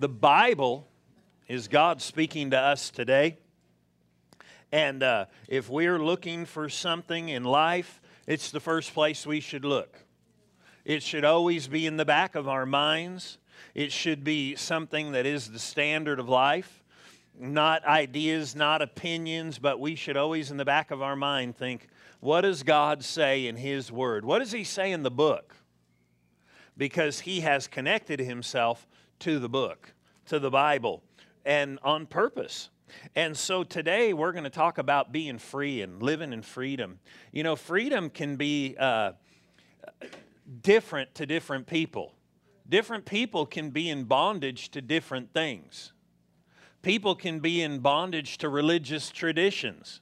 The Bible is God speaking to us today. And uh, if we're looking for something in life, it's the first place we should look. It should always be in the back of our minds. It should be something that is the standard of life, not ideas, not opinions, but we should always, in the back of our mind, think, what does God say in His Word? What does He say in the book? Because He has connected Himself to the book, to the Bible, and on purpose. And so today we're going to talk about being free and living in freedom. You know, freedom can be uh, different to different people. Different people can be in bondage to different things. People can be in bondage to religious traditions.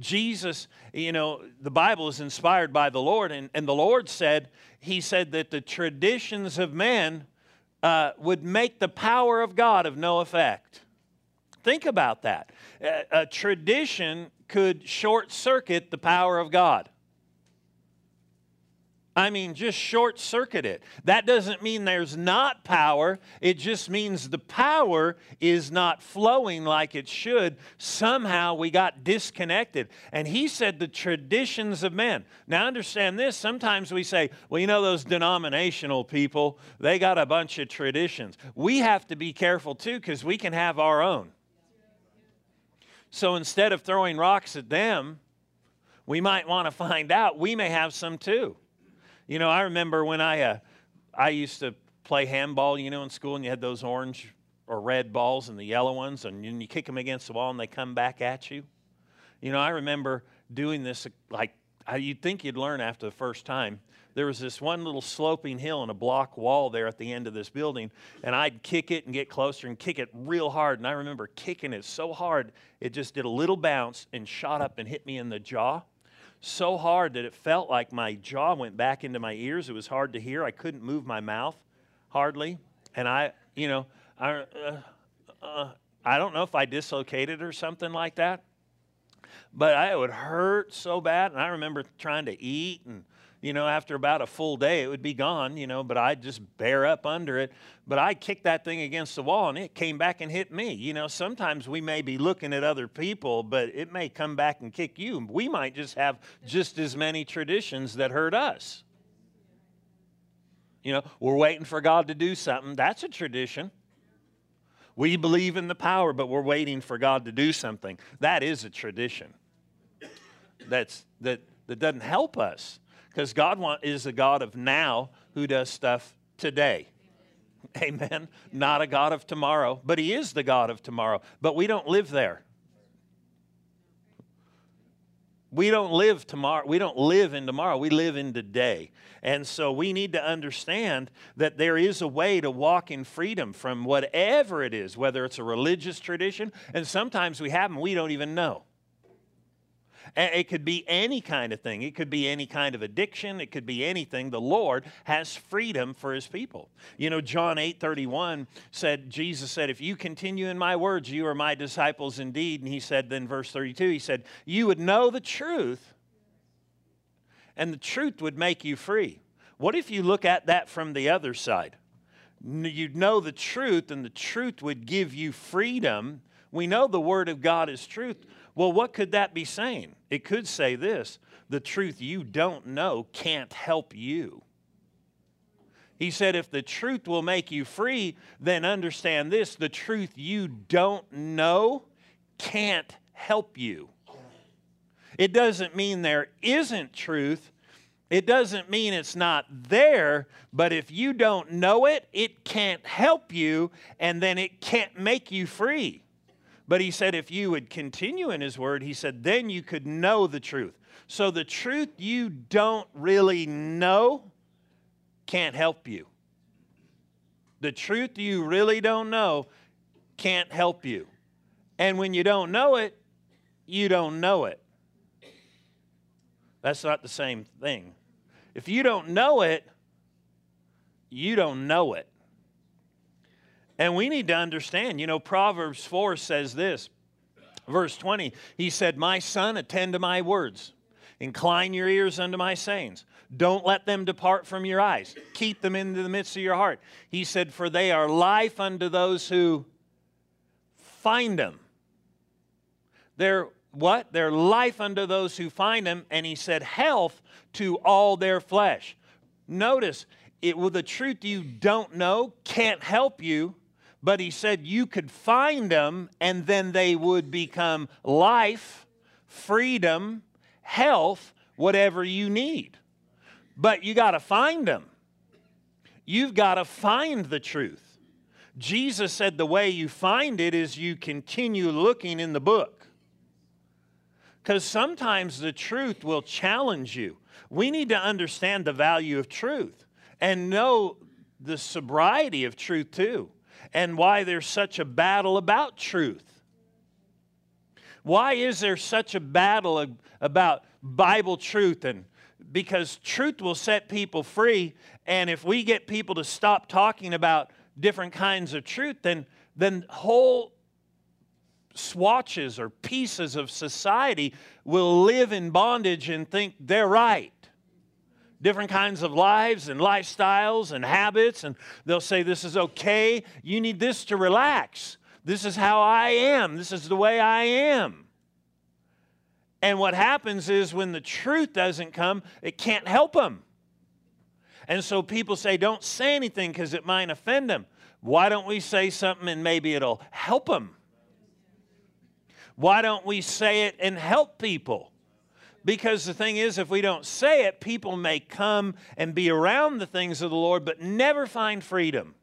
Jesus, you know, the Bible is inspired by the Lord, and, and the Lord said, He said that the traditions of men uh, would make the power of God of no effect. Think about that. A, a tradition could short circuit the power of God. I mean, just short circuit it. That doesn't mean there's not power. It just means the power is not flowing like it should. Somehow we got disconnected. And he said the traditions of men. Now, understand this. Sometimes we say, well, you know, those denominational people, they got a bunch of traditions. We have to be careful too because we can have our own. So instead of throwing rocks at them, we might want to find out we may have some too. You know, I remember when I, uh, I used to play handball, you know, in school, and you had those orange or red balls and the yellow ones, and you kick them against the wall and they come back at you. You know, I remember doing this like you'd think you'd learn after the first time. There was this one little sloping hill and a block wall there at the end of this building, and I'd kick it and get closer and kick it real hard. And I remember kicking it so hard, it just did a little bounce and shot up and hit me in the jaw so hard that it felt like my jaw went back into my ears. It was hard to hear. I couldn't move my mouth hardly. And I, you know, I, uh, uh, I don't know if I dislocated or something like that, but I, it would hurt so bad. And I remember trying to eat and you know, after about a full day, it would be gone, you know, but I'd just bear up under it. But I kicked that thing against the wall and it came back and hit me. You know, sometimes we may be looking at other people, but it may come back and kick you. We might just have just as many traditions that hurt us. You know, we're waiting for God to do something. That's a tradition. We believe in the power, but we're waiting for God to do something. That is a tradition. That's that that doesn't help us because God want, is a God of now who does stuff today. Amen. Not a God of tomorrow, but He is the God of tomorrow. But we don't live there. We don't live tomorrow. We don't live in tomorrow. We live in today. And so we need to understand that there is a way to walk in freedom from whatever it is, whether it's a religious tradition, and sometimes we have them we don't even know. It could be any kind of thing. It could be any kind of addiction. It could be anything. The Lord has freedom for his people. You know, John 8 31 said, Jesus said, If you continue in my words, you are my disciples indeed. And he said, then verse 32, he said, You would know the truth, and the truth would make you free. What if you look at that from the other side? You'd know the truth, and the truth would give you freedom. We know the Word of God is truth. Well, what could that be saying? It could say this the truth you don't know can't help you. He said, if the truth will make you free, then understand this the truth you don't know can't help you. It doesn't mean there isn't truth. It doesn't mean it's not there, but if you don't know it, it can't help you, and then it can't make you free. But he said, if you would continue in his word, he said, then you could know the truth. So the truth you don't really know can't help you. The truth you really don't know can't help you. And when you don't know it, you don't know it. That's not the same thing. If you don't know it, you don't know it. And we need to understand, you know, Proverbs 4 says this, verse 20, he said, My son, attend to my words, Incline your ears unto my sayings. Don't let them depart from your eyes. Keep them into the midst of your heart. He said, For they are life unto those who find them. They're what? They're life unto those who find them. And he said, health to all their flesh. Notice, it with the truth you don't know can't help you, but he said you could find them and then they would become life, freedom, health, whatever you need. But you got to find them. You've got to find the truth. Jesus said the way you find it is you continue looking in the book. Because sometimes the truth will challenge you. We need to understand the value of truth and know the sobriety of truth too, and why there's such a battle about truth. Why is there such a battle about Bible truth? And because truth will set people free, and if we get people to stop talking about different kinds of truth, then, then whole swatches or pieces of society will live in bondage and think they're right. Different kinds of lives and lifestyles and habits, and they'll say, This is okay. You need this to relax. This is how I am. This is the way I am. And what happens is when the truth doesn't come, it can't help them. And so people say, don't say anything because it might offend them. Why don't we say something and maybe it'll help them? Why don't we say it and help people? Because the thing is, if we don't say it, people may come and be around the things of the Lord but never find freedom.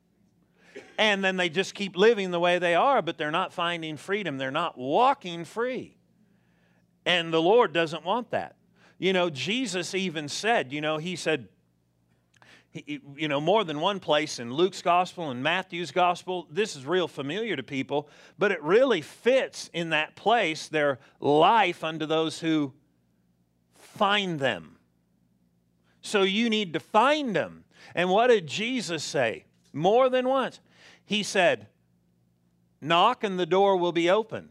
And then they just keep living the way they are, but they're not finding freedom. They're not walking free. And the Lord doesn't want that. You know, Jesus even said, you know, He said, you know, more than one place in Luke's gospel and Matthew's gospel. This is real familiar to people, but it really fits in that place their life unto those who find them. So you need to find them. And what did Jesus say? More than once. He said, Knock and the door will be open.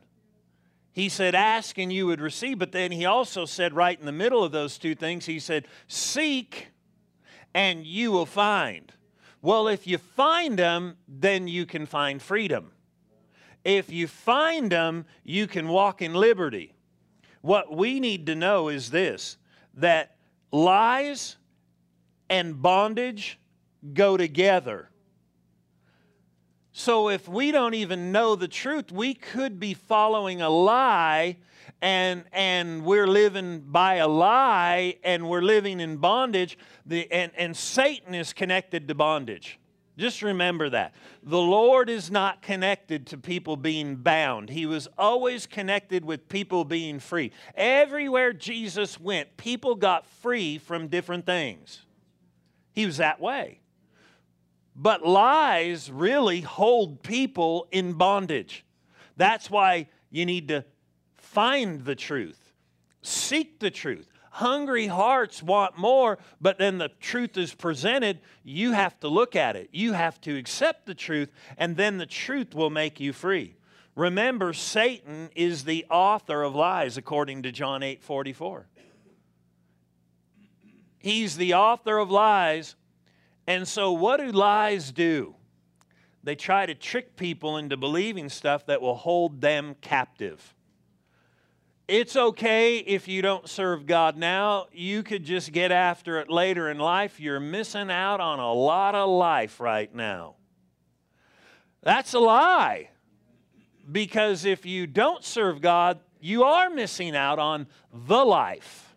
He said, Ask and you would receive. But then he also said, right in the middle of those two things, he said, Seek and you will find. Well, if you find them, then you can find freedom. If you find them, you can walk in liberty. What we need to know is this that lies and bondage go together. So if we don't even know the truth, we could be following a lie and and we're living by a lie and we're living in bondage the, and, and satan is connected to bondage just remember that. The lord is not connected to people being bound. He was always connected with people being free. Everywhere jesus went people got free from different things. He was that way. But lies really hold people in bondage. That's why you need to find the truth, seek the truth. Hungry hearts want more, but then the truth is presented. You have to look at it. You have to accept the truth, and then the truth will make you free. Remember, Satan is the author of lies, according to John 8 44. He's the author of lies. And so, what do lies do? They try to trick people into believing stuff that will hold them captive. It's okay if you don't serve God now. You could just get after it later in life. You're missing out on a lot of life right now. That's a lie. Because if you don't serve God, you are missing out on the life.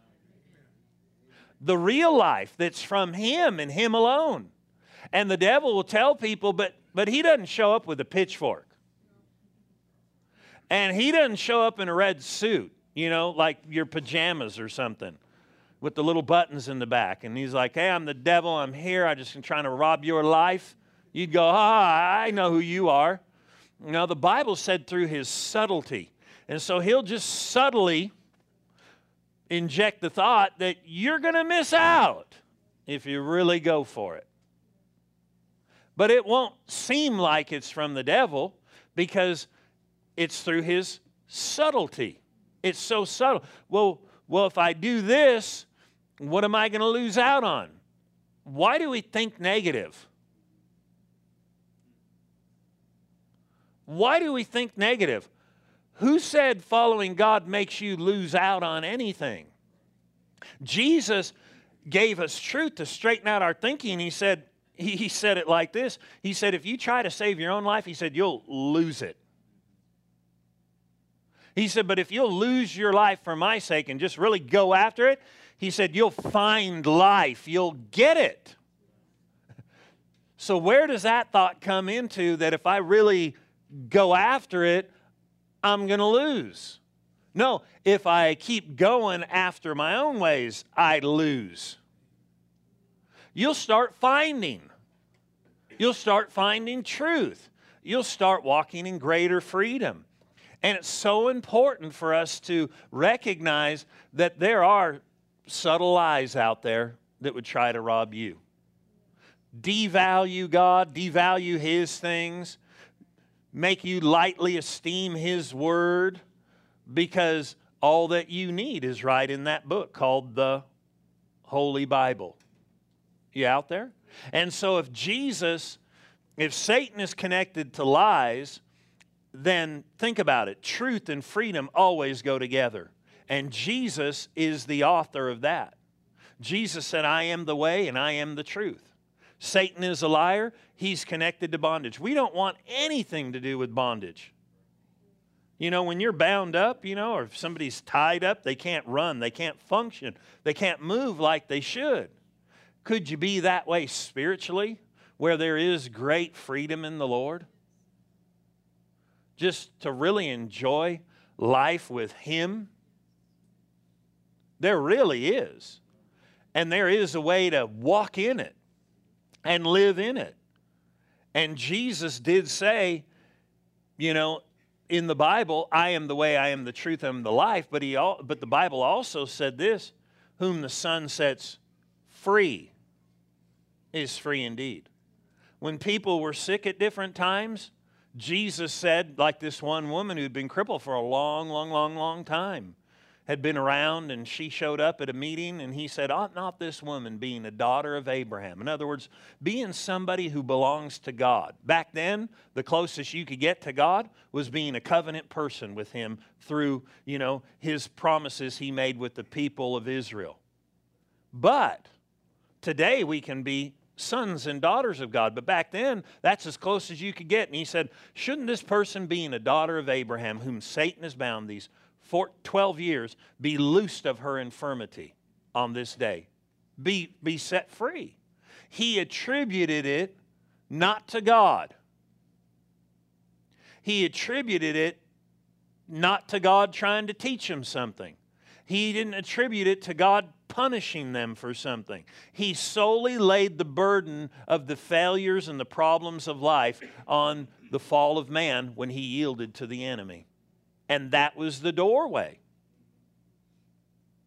The real life that's from Him and Him alone. And the devil will tell people, but, but he doesn't show up with a pitchfork. And he doesn't show up in a red suit you know, like your pajamas or something with the little buttons in the back. And he's like, hey, I'm the devil. I'm here. I just am trying to rob your life. You'd go, ah, I know who you are. Now, the Bible said through his subtlety. And so he'll just subtly inject the thought that you're going to miss out if you really go for it. But it won't seem like it's from the devil because it's through his subtlety. It's so subtle. Well, well, if I do this, what am I going to lose out on? Why do we think negative? Why do we think negative? Who said following God makes you lose out on anything? Jesus gave us truth to straighten out our thinking. He said, he said it like this. He said, if you try to save your own life, he said, you'll lose it. He said, but if you'll lose your life for my sake and just really go after it, he said, you'll find life. You'll get it. So, where does that thought come into that if I really go after it, I'm going to lose? No, if I keep going after my own ways, I lose. You'll start finding. You'll start finding truth. You'll start walking in greater freedom. And it's so important for us to recognize that there are subtle lies out there that would try to rob you. Devalue God, devalue His things, make you lightly esteem His Word because all that you need is right in that book called the Holy Bible. You out there? And so if Jesus, if Satan is connected to lies, then think about it. Truth and freedom always go together. And Jesus is the author of that. Jesus said, I am the way and I am the truth. Satan is a liar. He's connected to bondage. We don't want anything to do with bondage. You know, when you're bound up, you know, or if somebody's tied up, they can't run, they can't function, they can't move like they should. Could you be that way spiritually, where there is great freedom in the Lord? Just to really enjoy life with Him? There really is. And there is a way to walk in it and live in it. And Jesus did say, you know, in the Bible, I am the way, I am the truth, I am the life. But, he, all, but the Bible also said this whom the Son sets free is free indeed. When people were sick at different times, Jesus said, like this one woman who'd been crippled for a long, long, long, long time, had been around and she showed up at a meeting and he said, Ought not this woman being a daughter of Abraham? In other words, being somebody who belongs to God. Back then, the closest you could get to God was being a covenant person with him through, you know, his promises he made with the people of Israel. But today we can be sons and daughters of God. But back then, that's as close as you could get. And he said, Shouldn't this person, being a daughter of Abraham, whom Satan has bound these for 12 years, be loosed of her infirmity on this day, be, be set free. He attributed it not to God. He attributed it not to God trying to teach him something. He didn't attribute it to God punishing them for something. He solely laid the burden of the failures and the problems of life on the fall of man when he yielded to the enemy. And that was the doorway.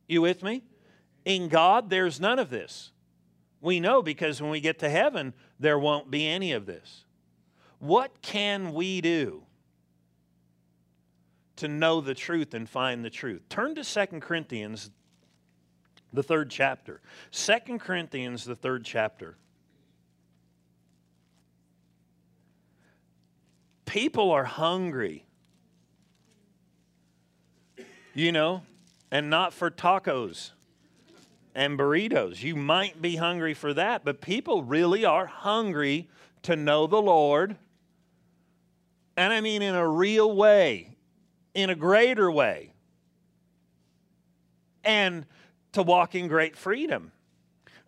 You with me? In God, there's none of this. We know because when we get to heaven, there won't be any of this. What can we do to know the truth and find the truth? Turn to Second Corinthians, the third chapter. Second Corinthians, the third chapter. People are hungry you know, and not for tacos and burritos. You might be hungry for that, but people really are hungry to know the Lord. And I mean in a real way, in a greater way, and to walk in great freedom.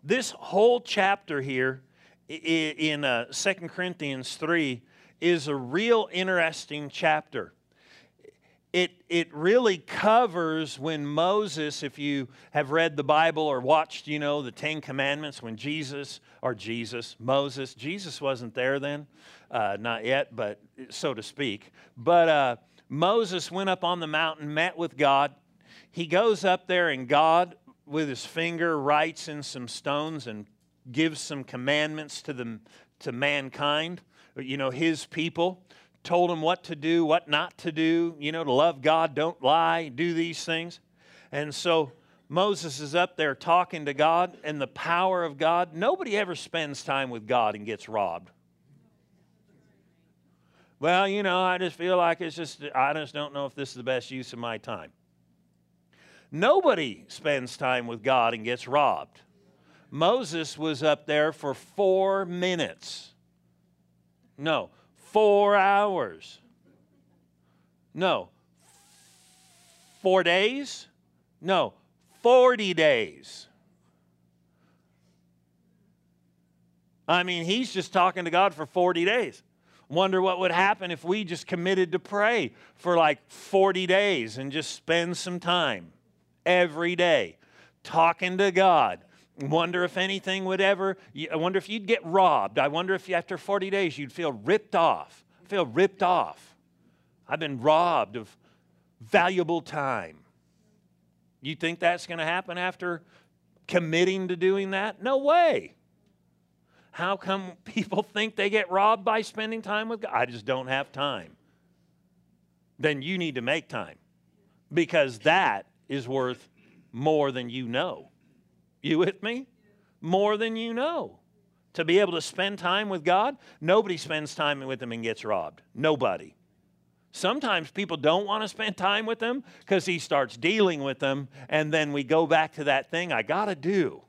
This whole chapter here in uh, 2 Corinthians 3 is a real interesting chapter it, it really covers when Moses, if you have read the Bible or watched, you know, the Ten Commandments, when Jesus, or Jesus, Moses, Jesus wasn't there then, uh, not yet, but so to speak. But uh, Moses went up on the mountain, met with God. He goes up there, and God, with his finger, writes in some stones and gives some commandments to, them, to mankind, you know, his people told him what to do, what not to do, you know, to love God, don't lie, do these things. And so Moses is up there talking to God and the power of God. Nobody ever spends time with God and gets robbed. Well, you know, I just feel like it's just, I just don't know if this is the best use of my time. Nobody spends time with God and gets robbed. Moses was up there for four minutes. No, four hours. No, four days? No, 40 days. I mean, he's just talking to God for 40 days. Wonder what would happen if we just committed to pray for like 40 days and just spend some time every day talking to God. Wonder if anything would ever, I wonder if you'd get robbed. I wonder if after 40 days you'd feel ripped off. I Feel ripped off. I've been robbed of valuable time. You think that's going to happen after committing to doing that? No way. How come people think they get robbed by spending time with God? I just don't have time. Then you need to make time because that is worth more than you know. You with me? More than you know. To be able to spend time with God, nobody spends time with Him and gets robbed. Nobody. Sometimes people don't want to spend time with Him because He starts dealing with them, and then we go back to that thing I got to do.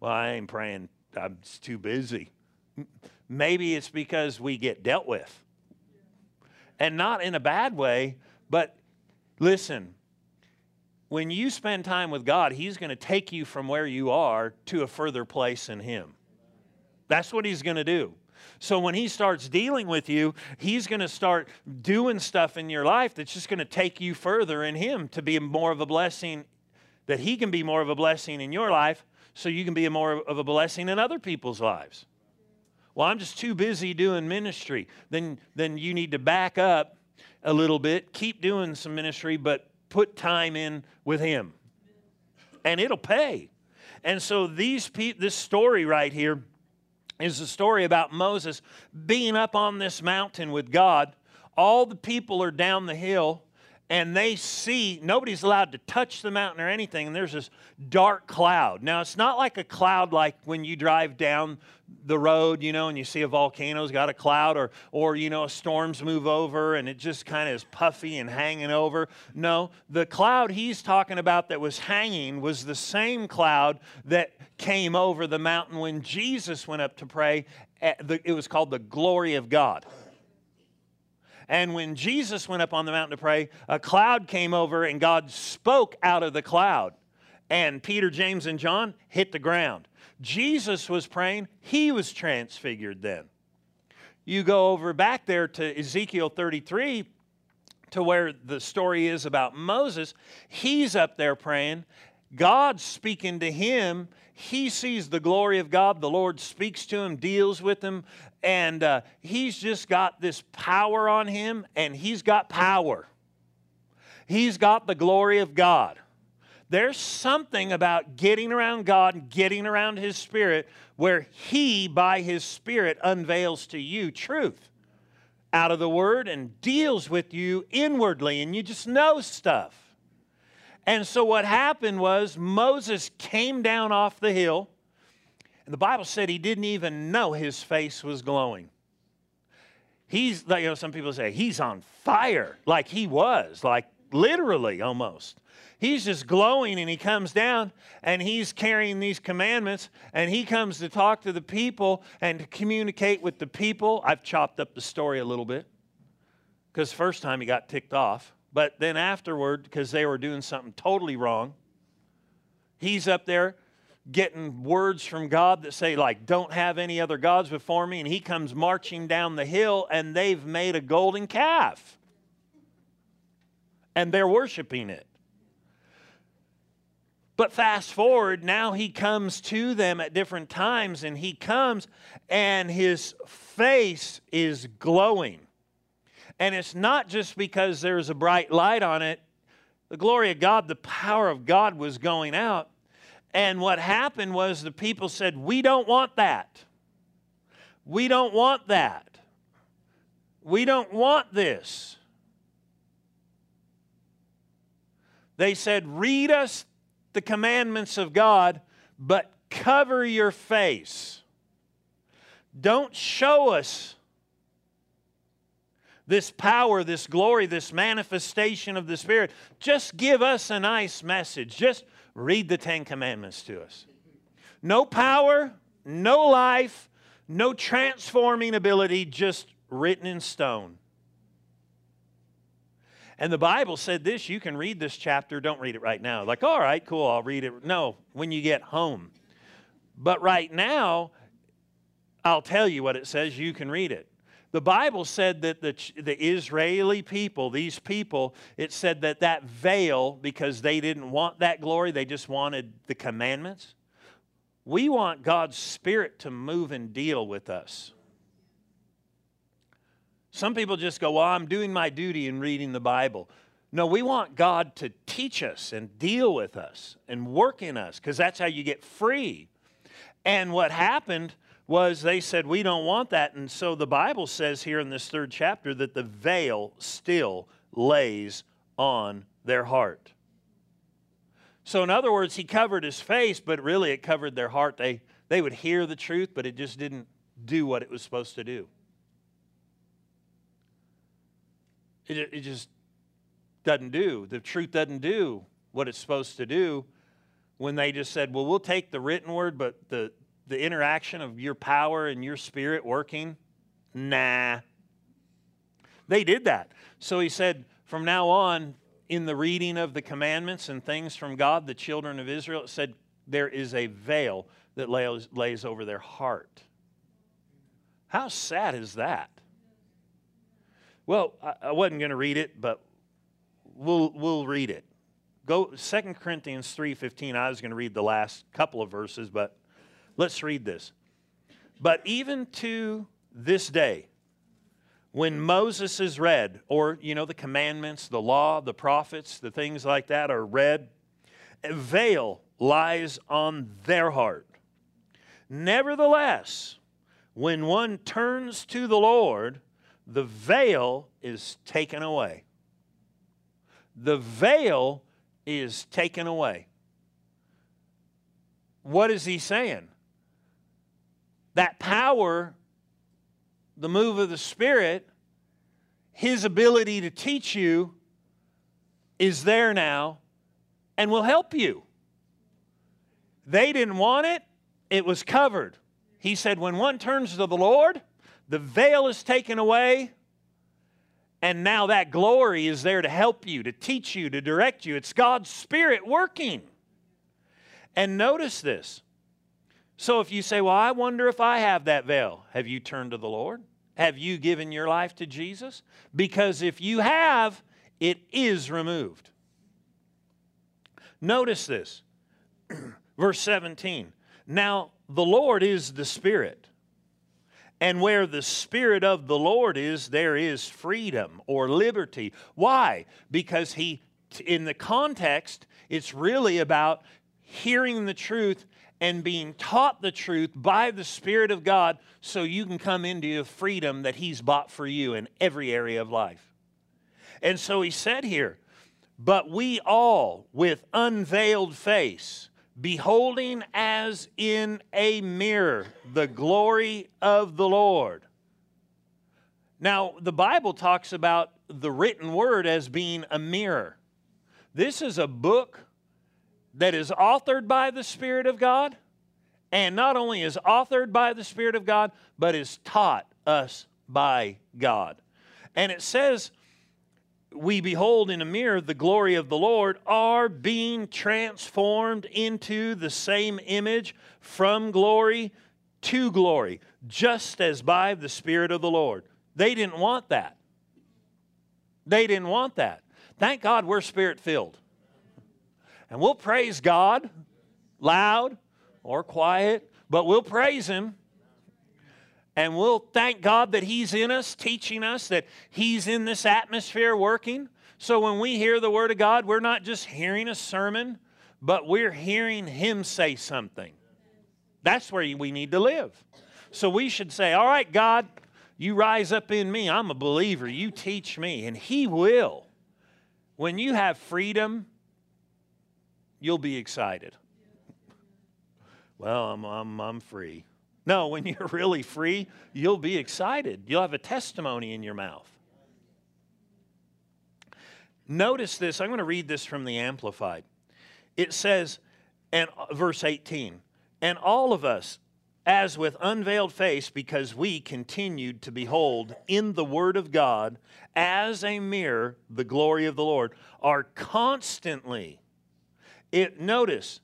Well, I ain't praying I'm too busy. Maybe it's because we get dealt with. And not in a bad way, but listen, when you spend time with God, He's going to take you from where you are to a further place in Him. That's what He's going to do. So when He starts dealing with you, He's going to start doing stuff in your life that's just going to take you further in Him to be more of a blessing, that He can be more of a blessing in your life so you can be more of a blessing in other people's lives. Well, I'm just too busy doing ministry. Then, then you need to back up a little bit, keep doing some ministry, but put time in with Him. And it'll pay. And so these pe- this story right here is a story about Moses being up on this mountain with God. All the people are down the hill and they see nobody's allowed to touch the mountain or anything and there's this dark cloud now it's not like a cloud like when you drive down the road you know and you see a volcano's got a cloud or or you know storms move over and it just kind of is puffy and hanging over no the cloud he's talking about that was hanging was the same cloud that came over the mountain when jesus went up to pray it was called the glory of god and when Jesus went up on the mountain to pray, a cloud came over and God spoke out of the cloud. And Peter, James, and John hit the ground. Jesus was praying, he was transfigured then. You go over back there to Ezekiel 33 to where the story is about Moses. He's up there praying. God's speaking to him. He sees the glory of God. The Lord speaks to him, deals with him, and uh, he's just got this power on him, and he's got power. He's got the glory of God. There's something about getting around God and getting around His Spirit where He, by His Spirit, unveils to you truth out of the Word and deals with you inwardly, and you just know stuff. And so, what happened was Moses came down off the hill and the Bible said he didn't even know his face was glowing. He's, you know, some people say he's on fire, like he was, like literally almost. He's just glowing and he comes down and he's carrying these commandments and he comes to talk to the people and to communicate with the people. I've chopped up the story a little bit because first time he got ticked off, but then afterward, because they were doing something totally wrong, he's up there getting words from God that say, like, don't have any other gods before me. And he comes marching down the hill and they've made a golden calf. And they're worshiping it. But fast forward, now he comes to them at different times and he comes and his face is glowing. And it's not just because there's a bright light on it, the glory of God, the power of God was going out and what happened was the people said, We don't want that. We don't want that. We don't want this. They said, Read us the commandments of God, but cover your face. Don't show us this power, this glory, this manifestation of the Spirit. Just give us a nice message. Just read the Ten Commandments to us. No power, no life, no transforming ability, just written in stone. And the Bible said this you can read this chapter, don't read it right now. Like, all right, cool, I'll read it. No, when you get home. But right now, I'll tell you what it says, you can read it. The Bible said that the, the Israeli people, these people, it said that that veil, because they didn't want that glory, they just wanted the commandments. We want God's Spirit to move and deal with us. Some people just go, Well, I'm doing my duty in reading the Bible. No, we want God to teach us and deal with us and work in us because that's how you get free. And what happened was they said, We don't want that. And so the Bible says here in this third chapter that the veil still lays on their heart. So, in other words, he covered his face, but really it covered their heart. They, they would hear the truth, but it just didn't do what it was supposed to do. It, it just doesn't do. The truth doesn't do what it's supposed to do when they just said, well, we'll take the written word, but the, the interaction of your power and your spirit working, nah. They did that. So he said, from now on, in the reading of the commandments and things from God, the children of Israel, it said there is a veil that lays, lays over their heart. How sad is that? Well, I, I wasn't going to read it, but we'll, we'll read it. Go 2 Corinthians 3:15. I was going to read the last couple of verses, but let's read this. But even to this day, when Moses is read, or you know, the commandments, the law, the prophets, the things like that are read, a veil lies on their heart. Nevertheless, when one turns to the Lord, the veil is taken away. The veil is taken away. What is he saying? That power, the move of the Spirit, his ability to teach you is there now and will help you. They didn't want it, it was covered. He said, when one turns to the Lord, the veil is taken away, and now that glory is there to help you, to teach you, to direct you. It's God's Spirit working. And notice this. So if you say, Well, I wonder if I have that veil, have you turned to the Lord? Have you given your life to Jesus? Because if you have, it is removed. Notice this. Verse 17. Now, the Lord is the Spirit. And where the Spirit of the Lord is, there is freedom or liberty. Why? Because he, in the context, it's really about hearing the truth and being taught the truth by the Spirit of God so you can come into the freedom that He's bought for you in every area of life. And so He said here, but we all with unveiled face, beholding as in a mirror the glory of the Lord. Now, the Bible talks about the written word as being a mirror. This is a book that is authored by the Spirit of God, and not only is authored by the Spirit of God, but is taught us by God. And it says we behold in a mirror the glory of the Lord are being transformed into the same image from glory to glory, just as by the Spirit of the Lord. They didn't want that. They didn't want that. Thank God we're spirit filled. And we'll praise God loud or quiet, but we'll praise Him and we'll thank God that He's in us, teaching us, that He's in this atmosphere working. So when we hear the Word of God, we're not just hearing a sermon, but we're hearing Him say something. That's where we need to live. So we should say, All right, God, you rise up in me. I'm a believer. You teach me. And He will. When you have freedom, you'll be excited. Well, I'm, I'm, I'm free. No, when you're really free, you'll be excited. You'll have a testimony in your mouth. Notice this. I'm going to read this from the Amplified. It says, and uh, verse 18, and all of us, as with unveiled face, because we continued to behold in the Word of God as a mirror the glory of the Lord, are constantly. It, notice,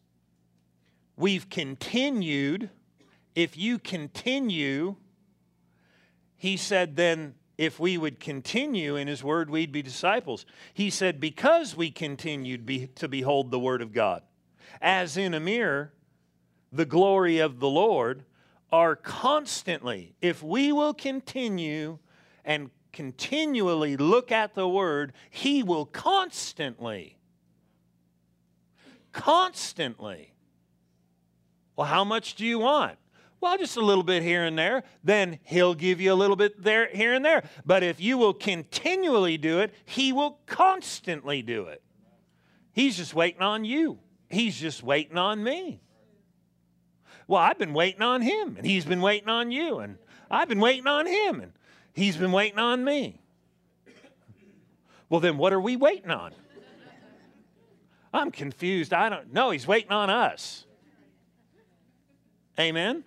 we've continued. If you continue, he said, then if we would continue in his word, we'd be disciples. He said, because we continued be, to behold the word of God, as in a mirror, the glory of the Lord, are constantly, if we will continue and continually look at the word, he will constantly, constantly. Well, how much do you want? Well, just a little bit here and there. Then he'll give you a little bit there, here and there. But if you will continually do it, he will constantly do it. He's just waiting on you. He's just waiting on me. Well, I've been waiting on him, and he's been waiting on you, and I've been waiting on him, and he's been waiting on me. Well, then what are we waiting on? I'm confused. I don't know. He's waiting on us. Amen?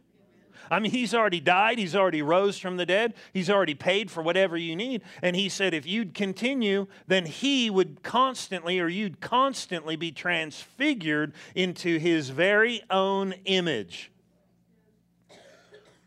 I mean, he's already died, he's already rose from the dead, he's already paid for whatever you need. And he said, if you'd continue, then he would constantly, or you'd constantly be transfigured into his very own image.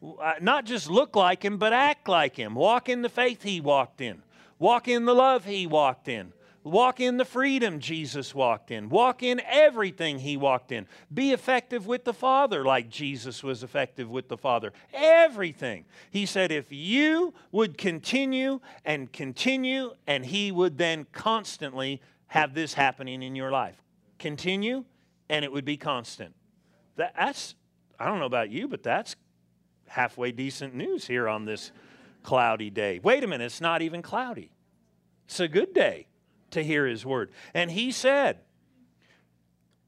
Uh, not just look like him, but act like him. Walk in the faith he walked in, walk in the love he walked in. Walk in the freedom Jesus walked in. Walk in everything he walked in. Be effective with the Father like Jesus was effective with the Father. Everything. He said, if you would continue and continue, and he would then constantly have this happening in your life. Continue, and it would be constant. That, that's, I don't know about you, but that's halfway decent news here on this cloudy day. Wait a minute, it's not even cloudy. It's a good day to hear his word. And he said,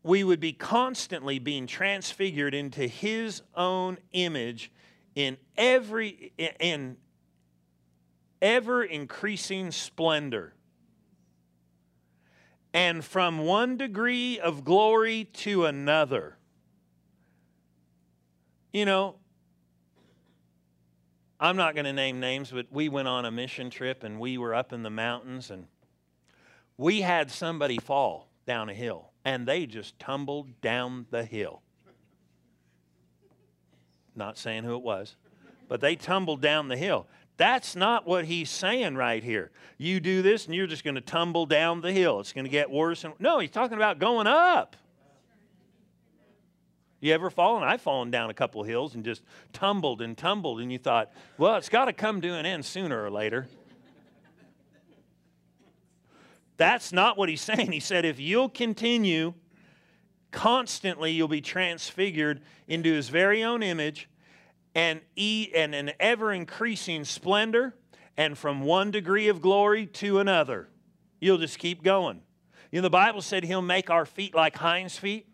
we would be constantly being transfigured into his own image in every in ever increasing splendor and from one degree of glory to another you know i'm not going to name names but we went on a mission trip and we were up in the mountains and we had somebody fall down a hill and they just tumbled down the hill. Not saying who it was, but they tumbled down the hill. That's not what he's saying right here. You do this and you're just going to tumble down the hill. It's going to get worse. And, no, he's talking about going up. You ever fallen? I've fallen down a couple of hills and just tumbled and tumbled, and you thought, well, it's got to come to an end sooner or later. That's not what he's saying. He said, if you'll continue constantly, you'll be transfigured into his very own image and, e- and an ever increasing splendor, and from one degree of glory to another. You'll just keep going. You know, the Bible said he'll make our feet like hinds' feet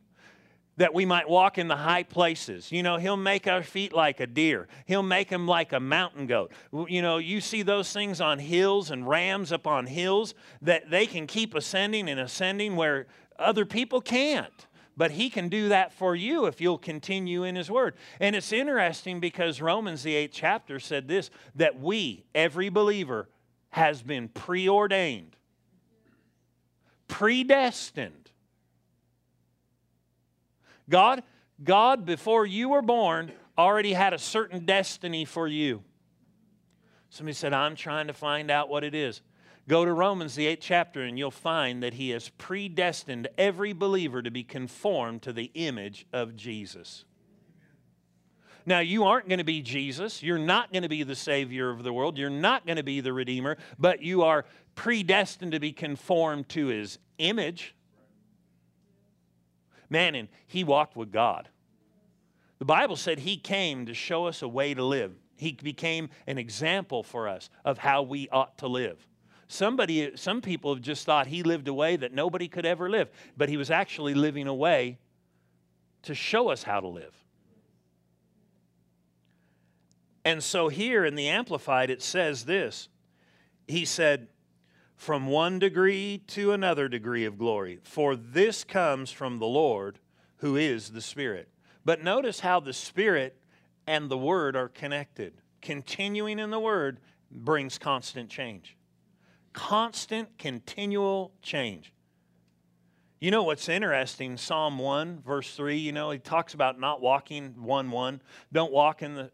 that we might walk in the high places. You know, He'll make our feet like a deer, He'll make them like a mountain goat. You know, you see those things on hills and rams up on hills that they can keep ascending and ascending where other people can't. But he can do that for you if you'll continue in his word. And it's interesting because Romans, the eighth chapter, said this that we, every believer, has been preordained, predestined God, God, before you were born, already had a certain destiny for you. Somebody said, I'm trying to find out what it is. Go to Romans, the eighth chapter, and you'll find that He has predestined every believer to be conformed to the image of Jesus. Now, you aren't going to be Jesus. You're not going to be the Savior of the world. You're not going to be the Redeemer, but you are predestined to be conformed to His image. Man, and he walked with God. The Bible said he came to show us a way to live. He became an example for us of how we ought to live. somebody, some people have just thought he lived a way that nobody could ever live, but he was actually living a way to show us how to live. And so here in the Amplified, it says this He said, From one degree to another degree of glory, for this comes from the Lord who is the Spirit. But notice how the Spirit and the Word are connected. Continuing in the Word brings constant change. Constant, continual change. You know what's interesting? Psalm 1, verse 3, you know, he talks about not walking 1 1. Don't walk in the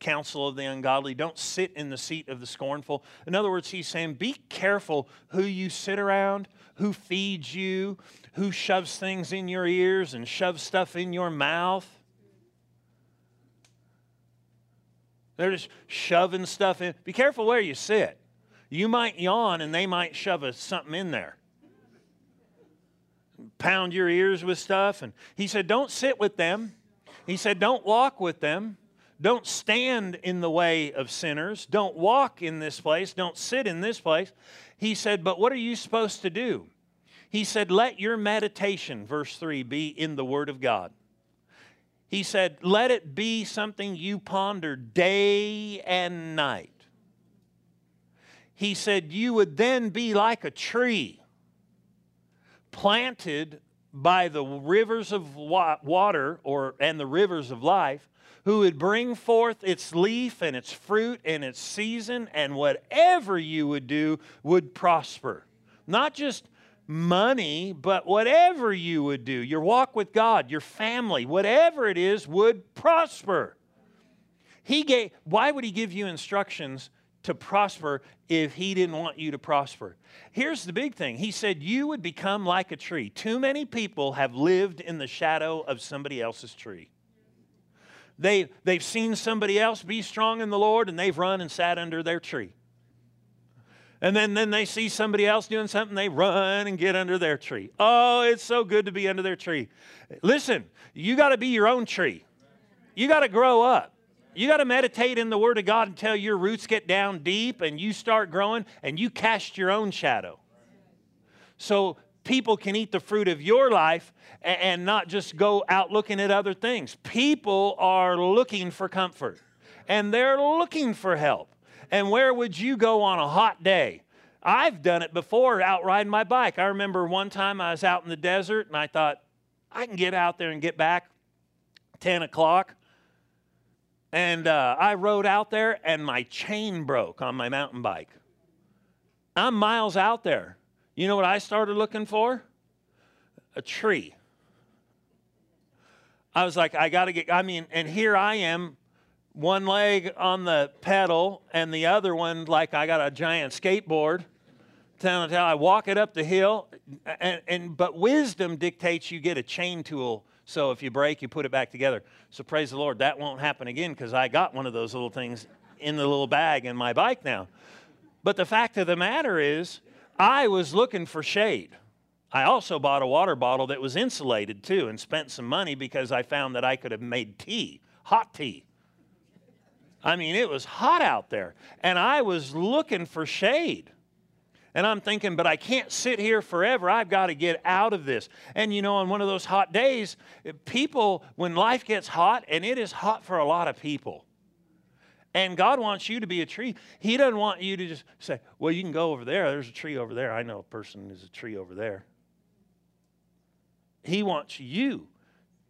counsel of the ungodly. Don't sit in the seat of the scornful. In other words, he's saying, be careful who you sit around, who feeds you, who shoves things in your ears and shoves stuff in your mouth. They're just shoving stuff in. Be careful where you sit. You might yawn and they might shove a, something in there. Pound your ears with stuff. And he said, Don't sit with them. He said, Don't walk with them. Don't stand in the way of sinners. Don't walk in this place. Don't sit in this place. He said, But what are you supposed to do? He said, Let your meditation, verse 3, be in the Word of God. He said, Let it be something you ponder day and night. He said, You would then be like a tree planted by the rivers of water or and the rivers of life who would bring forth its leaf and its fruit and its season and whatever you would do would prosper not just money, but whatever you would do, your walk with God, your family, whatever it is, would prosper. He gave, why would he give you instructions to prosper if he didn't want you to prosper? Here's the big thing. He said you would become like a tree. Too many people have lived in the shadow of somebody else's tree. They, they've seen somebody else be strong in the Lord and they've run and sat under their tree. And then, then they see somebody else doing something, they run and get under their tree. Oh, it's so good to be under their tree. Listen, you got to be your own tree. You got to grow up. You got to meditate in the Word of God until your roots get down deep and you start growing and you cast your own shadow. So people can eat the fruit of your life and not just go out looking at other things. People are looking for comfort and they're looking for help. And where would you go on a hot day? I've done it before out riding my bike. I remember one time I was out in the desert and I thought, I can get out there and get back 10 o'clock. And uh, I rode out there and my chain broke on my mountain bike. I'm miles out there. You know what I started looking for? A tree. I was like, I got to get, I mean, and here I am one leg on the pedal and the other one like I got a giant skateboard. Until I walk it up the hill, and, and but wisdom dictates you get a chain tool. So if you break, you put it back together. So praise the Lord, that won't happen again because I got one of those little things in the little bag in my bike now. But the fact of the matter is, I was looking for shade. I also bought a water bottle that was insulated too and spent some money because I found that I could have made tea, hot tea, I mean, it was hot out there, and I was looking for shade. And I'm thinking, but I can't sit here forever. I've got to get out of this. And you know, on one of those hot days, people, when life gets hot, and it is hot for a lot of people, and God wants you to be a tree. He doesn't want you to just say, well, you can go over there. There's a tree over there. I know a person is a tree over there. He wants you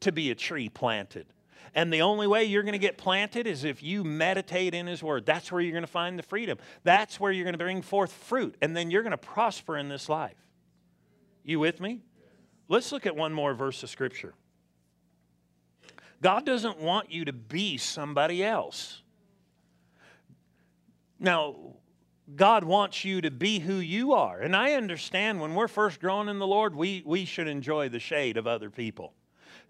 to be a tree planted and the only way you're going to get planted is if you meditate in His Word. That's where you're going to find the freedom. That's where you're going to bring forth fruit. And then you're going to prosper in this life. You with me? Let's look at one more verse of Scripture. God doesn't want you to be somebody else. Now, God wants you to be who you are. And I understand when we're first growing in the Lord, we, we should enjoy the shade of other people.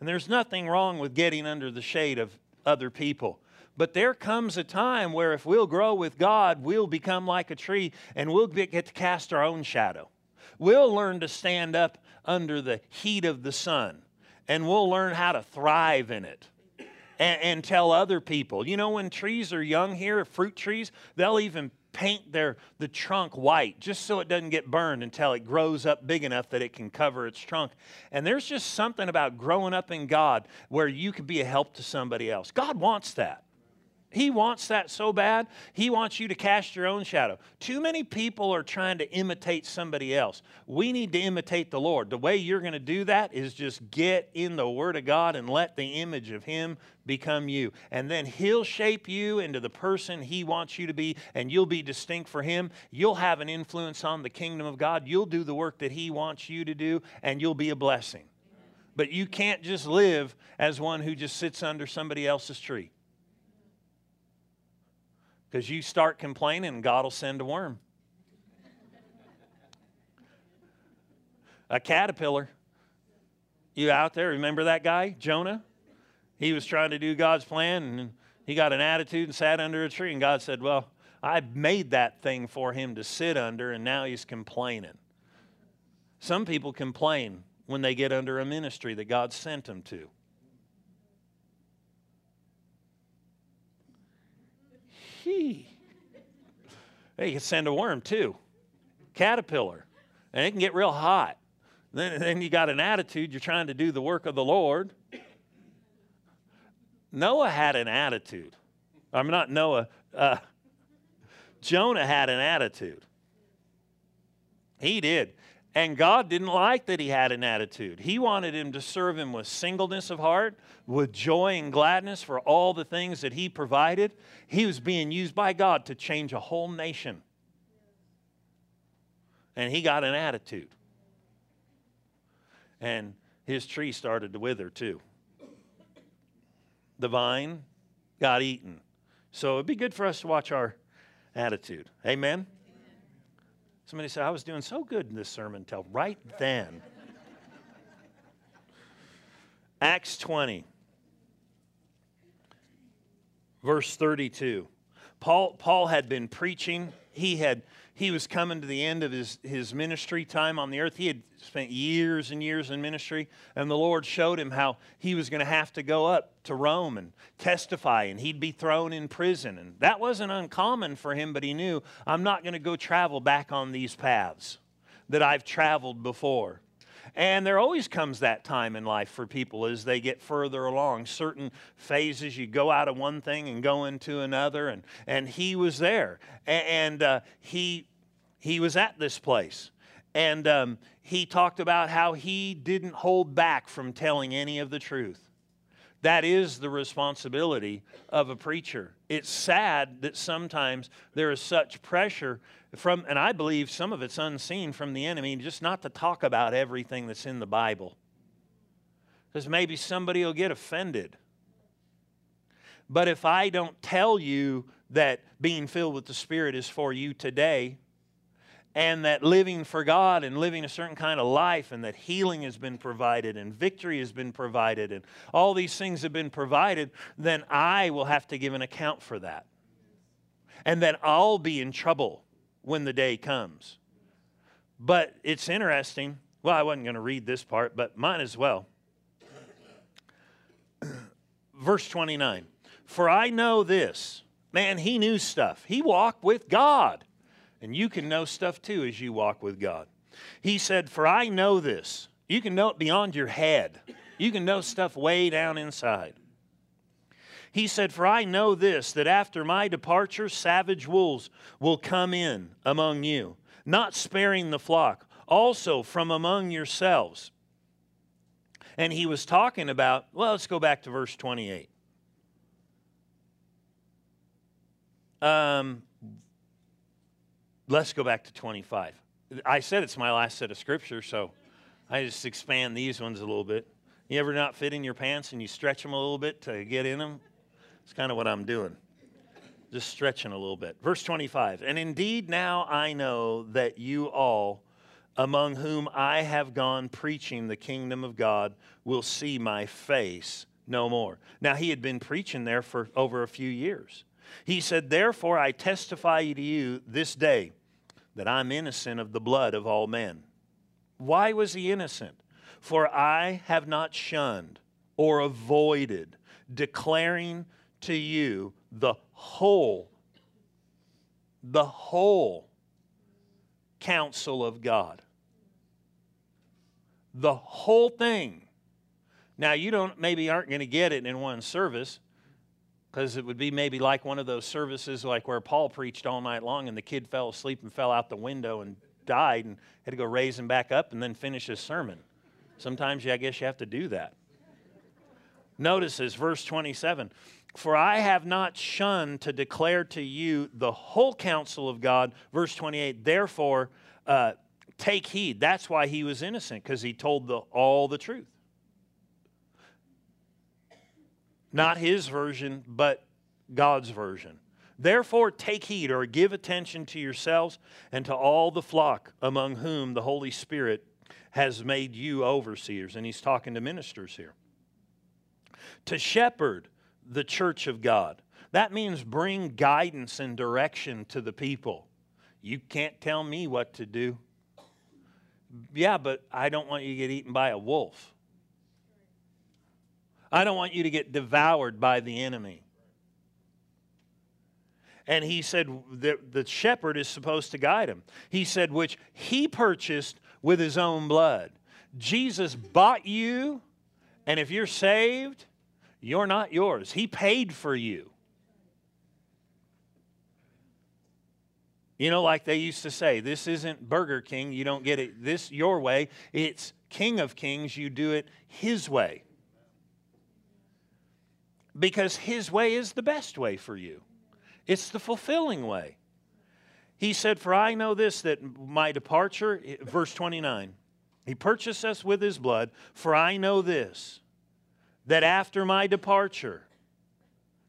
And there's nothing wrong with getting under the shade of other people. But there comes a time where if we'll grow with God, we'll become like a tree and we'll get to cast our own shadow. We'll learn to stand up under the heat of the sun and we'll learn how to thrive in it. And, and, tell other people. You know, when trees are young here, fruit trees, they'll even paint their the trunk white just so it doesn't get burned until it grows up big enough that it can cover its trunk. And there's just something about growing up in God where you could be a help to somebody else. God wants that. He wants that so bad. He wants you to cast your own shadow. Too many people are trying to imitate somebody else. We need to imitate the Lord. The way you're going to do that is just get in the Word of God and let the image of Him become you. And then He'll shape you into the person He wants you to be, and you'll be distinct for Him. You'll have an influence on the kingdom of God. You'll do the work that He wants you to do, and you'll be a blessing. But you can't just live as one who just sits under somebody else's tree. Because you start complaining, God will send a worm. a caterpillar. You out there, remember that guy, Jonah? He was trying to do God's plan, and he got an attitude and sat under a tree, and God said, Well, I made that thing for him to sit under, and now he's complaining. Some people complain when they get under a ministry that God sent them to. He. Hey, you can send a worm too, caterpillar, and it can get real hot. Then, then you got an attitude, you're trying to do the work of the Lord. Noah had an attitude. I'm not Noah. Uh, Jonah had an attitude. He did. And God didn't like that he had an attitude. He wanted him to serve him with singleness of heart, with joy and gladness for all the things that he provided. He was being used by God to change a whole nation. And he got an attitude. And his tree started to wither too. The vine got eaten. So it'd be good for us to watch our attitude. Amen? Somebody said, I was doing so good in this sermon until right then. Acts 20, verse 32. Paul, Paul had been preaching. He had he was coming to the end of his, his ministry time on the earth. He had spent years and years in ministry, and the Lord showed him how he was going to have to go up to Rome and testify, and he'd be thrown in prison. And that wasn't uncommon for him, but he knew, I'm not going to go travel back on these paths that I've traveled before. And there always comes that time in life for people as they get further along. Certain phases, you go out of one thing and go into another. And, and he was there. And uh, he, he was at this place. And um, he talked about how he didn't hold back from telling any of the truth. That is the responsibility of a preacher. It's sad that sometimes there is such pressure from, and I believe some of it's unseen from the enemy, just not to talk about everything that's in the Bible. Because maybe somebody will get offended. But if I don't tell you that being filled with the Spirit is for you today, and that living for God and living a certain kind of life, and that healing has been provided, and victory has been provided, and all these things have been provided, then I will have to give an account for that. And that I'll be in trouble when the day comes. But it's interesting. Well, I wasn't going to read this part, but mine as well. Verse 29 For I know this. Man, he knew stuff. He walked with God. And you can know stuff too as you walk with God. He said, For I know this. You can know it beyond your head, you can know stuff way down inside. He said, For I know this, that after my departure, savage wolves will come in among you, not sparing the flock, also from among yourselves. And he was talking about, well, let's go back to verse 28. Um, let's go back to 25. I said it's my last set of scripture, so I just expand these ones a little bit. You ever not fit in your pants and you stretch them a little bit to get in them? It's kind of what I'm doing. Just stretching a little bit. Verse 25. And indeed, now I know that you all, among whom I have gone preaching the kingdom of God, will see my face no more. Now, he had been preaching there for over a few years. He said, Therefore, I testify to you this day that I'm innocent of the blood of all men. Why was he innocent? For I have not shunned or avoided declaring to you the whole the whole counsel of God. The whole thing. Now, you don't maybe aren't going to get it in one service because it would be maybe like one of those services like where Paul preached all night long and the kid fell asleep and fell out the window and died and had to go raise him back up and then finish his sermon. Sometimes, I guess you have to do that. Notice this, verse 27 For I have not shunned to declare to you the whole counsel of God. Verse 28 Therefore, uh, take heed. That's why he was innocent, because he told the, all the truth. Not his version, but God's version. Therefore, take heed or give attention to yourselves and to all the flock among whom the Holy Spirit has made you overseers. And he's talking to ministers here. To shepherd the church of God. That means bring guidance and direction to the people. You can't tell me what to do. Yeah, but I don't want you to get eaten by a wolf. I don't want you to get devoured by the enemy. And he said, the, the shepherd is supposed to guide him. He said, which he purchased with his own blood. Jesus bought you, and if you're saved, you're not yours. He paid for you. You know, like they used to say, this isn't Burger King, you don't get it this your way. It's King of Kings, you do it his way. Because his way is the best way for you. It's the fulfilling way. He said, For I know this, that my departure, verse 29, he purchased us with his blood, for I know this, that after my departure,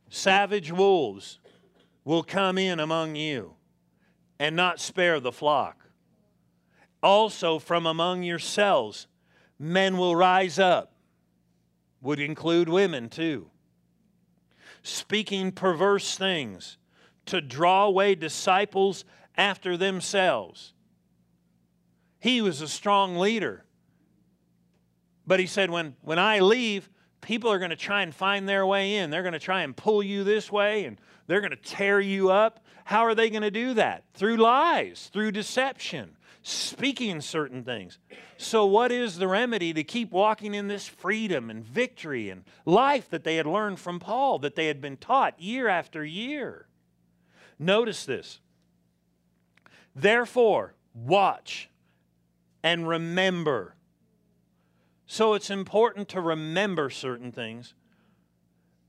savage wolves will come in among you and not spare the flock. Also, from among yourselves, men will rise up, would include women too, speaking perverse things to draw away disciples after themselves. He was a strong leader. But he said, when, when I leave, people are going to try and find their way in. They're going to try and pull you this way and they're going to tear you up. How are they going to do that? Through lies, through deception, speaking certain things. So, what is the remedy to keep walking in this freedom and victory and life that they had learned from Paul, that they had been taught year after year? Notice this Therefore, watch and remember. So it's important to remember certain things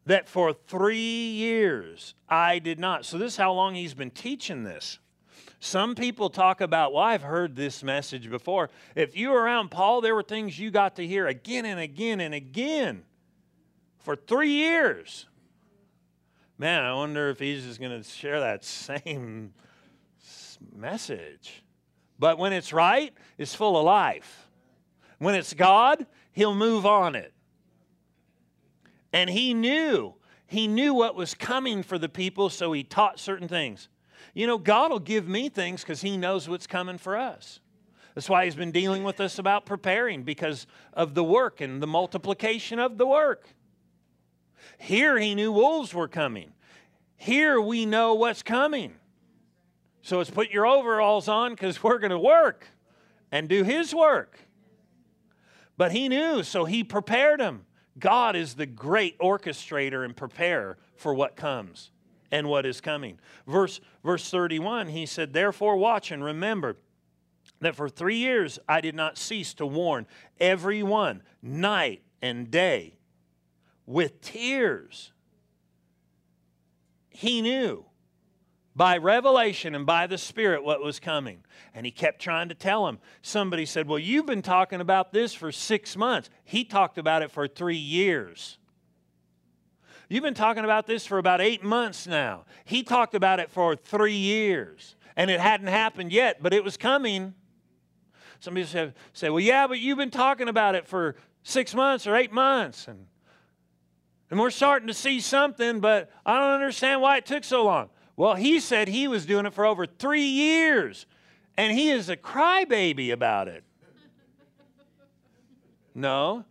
that for three years I did not. So, this is how long he's been teaching this. Some people talk about, well, I've heard this message before. If you were around Paul, there were things you got to hear again and again and again for three years. Man, I wonder if he's just going to share that same message. But when it's right, it's full of life. When it's God, he'll move on it. And he knew, he knew what was coming for the people, so he taught certain things. You know, God will give me things because he knows what's coming for us. That's why he's been dealing with us about preparing because of the work and the multiplication of the work. Here he knew wolves were coming. Here we know what's coming. So it's put your overalls on because we're going to work and do His work. But He knew, so He prepared him. God is the great orchestrator and preparer for what comes and what is coming. Verse, verse 31, he said, Therefore, watch and remember that for three years I did not cease to warn everyone night and day with tears. He knew by revelation and by the Spirit what was coming. And he kept trying to tell him. Somebody said, Well, you've been talking about this for six months. He talked about it for three years. You've been talking about this for about eight months now. He talked about it for three years. And it hadn't happened yet, but it was coming. Somebody said, say, Well, yeah, but you've been talking about it for six months or eight months. And, and we're starting to see something, but I don't understand why it took so long. Well, he said he was doing it for over three years, and he is a crybaby about it. No,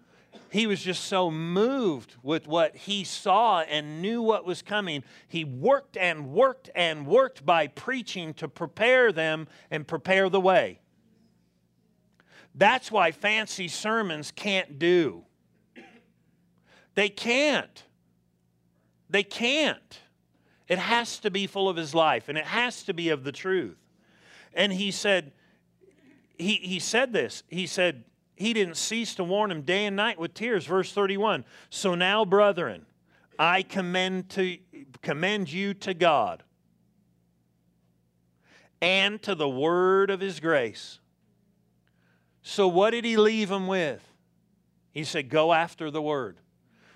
he was just so moved with what he saw and knew what was coming. He worked and worked and worked by preaching to prepare them and prepare the way. That's why fancy sermons can't do. They can't. They can't. It has to be full of his life and it has to be of the truth. And he said, he, he said this. He said, he didn't cease to warn him day and night with tears. Verse 31. So now, brethren, I commend, to, commend you to God and to the word of his grace. So, what did he leave him with? He said, Go after the word,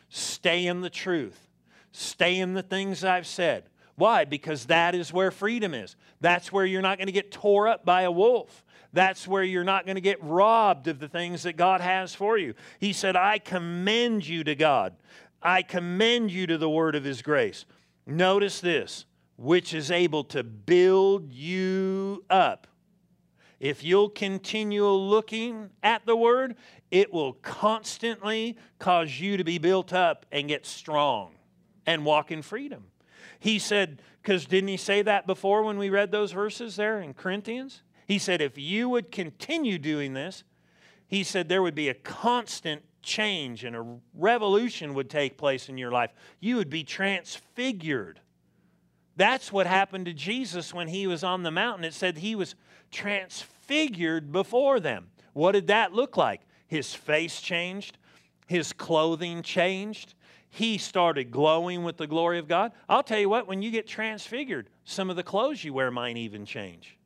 stay in the truth, stay in the things I've said. Why? Because that is where freedom is. That's where you're not going to get tore up by a wolf. That's where you're not going to get robbed of the things that God has for you. He said, I commend you to God. I commend you to the word of his grace. Notice this, which is able to build you up. If you'll continue looking at the word, it will constantly cause you to be built up and get strong and walk in freedom. He said, because didn't he say that before when we read those verses there in Corinthians? He said, if you would continue doing this, he said there would be a constant change and a revolution would take place in your life. You would be transfigured. That's what happened to Jesus when he was on the mountain. It said he was transfigured before them. What did that look like? His face changed, his clothing changed. He started glowing with the glory of God. I'll tell you what, when you get transfigured, some of the clothes you wear might even change.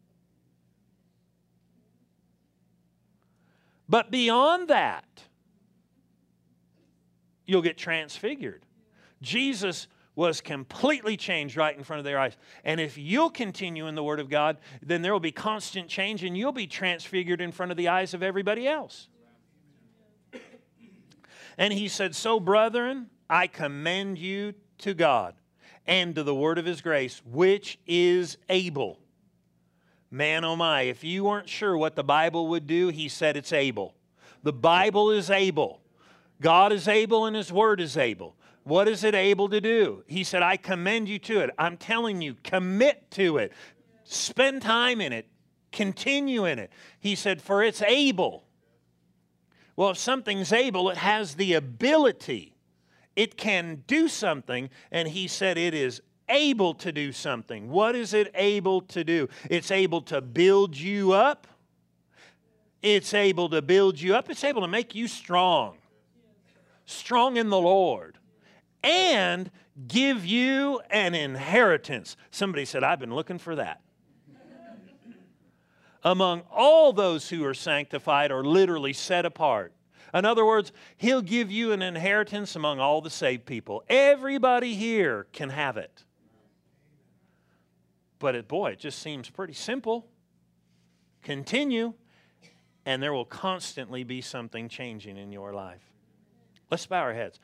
But beyond that, you'll get transfigured. Jesus was completely changed right in front of their eyes. And if you'll continue in the Word of God, then there will be constant change and you'll be transfigured in front of the eyes of everybody else. And he said, So, brethren, I commend you to God and to the Word of His grace, which is able Man, oh my, if you weren't sure what the Bible would do, he said it's able. The Bible is able. God is able and his word is able. What is it able to do? He said, I commend you to it. I'm telling you, commit to it. Spend time in it. Continue in it. He said, for it's able. Well, if something's able, it has the ability. It can do something, and he said it is able to do something. What is it able to do? It's able to build you up. It's able to build you up. It's able to make you strong. Strong in the Lord. And give you an inheritance. Somebody said, I've been looking for that. Among all those who are sanctified or literally set apart. In other words, He'll give you an inheritance among all the saved people. Everybody here can have it. But it, boy, it just seems pretty simple. Continue, and there will constantly be something changing in your life. Let's bow our heads.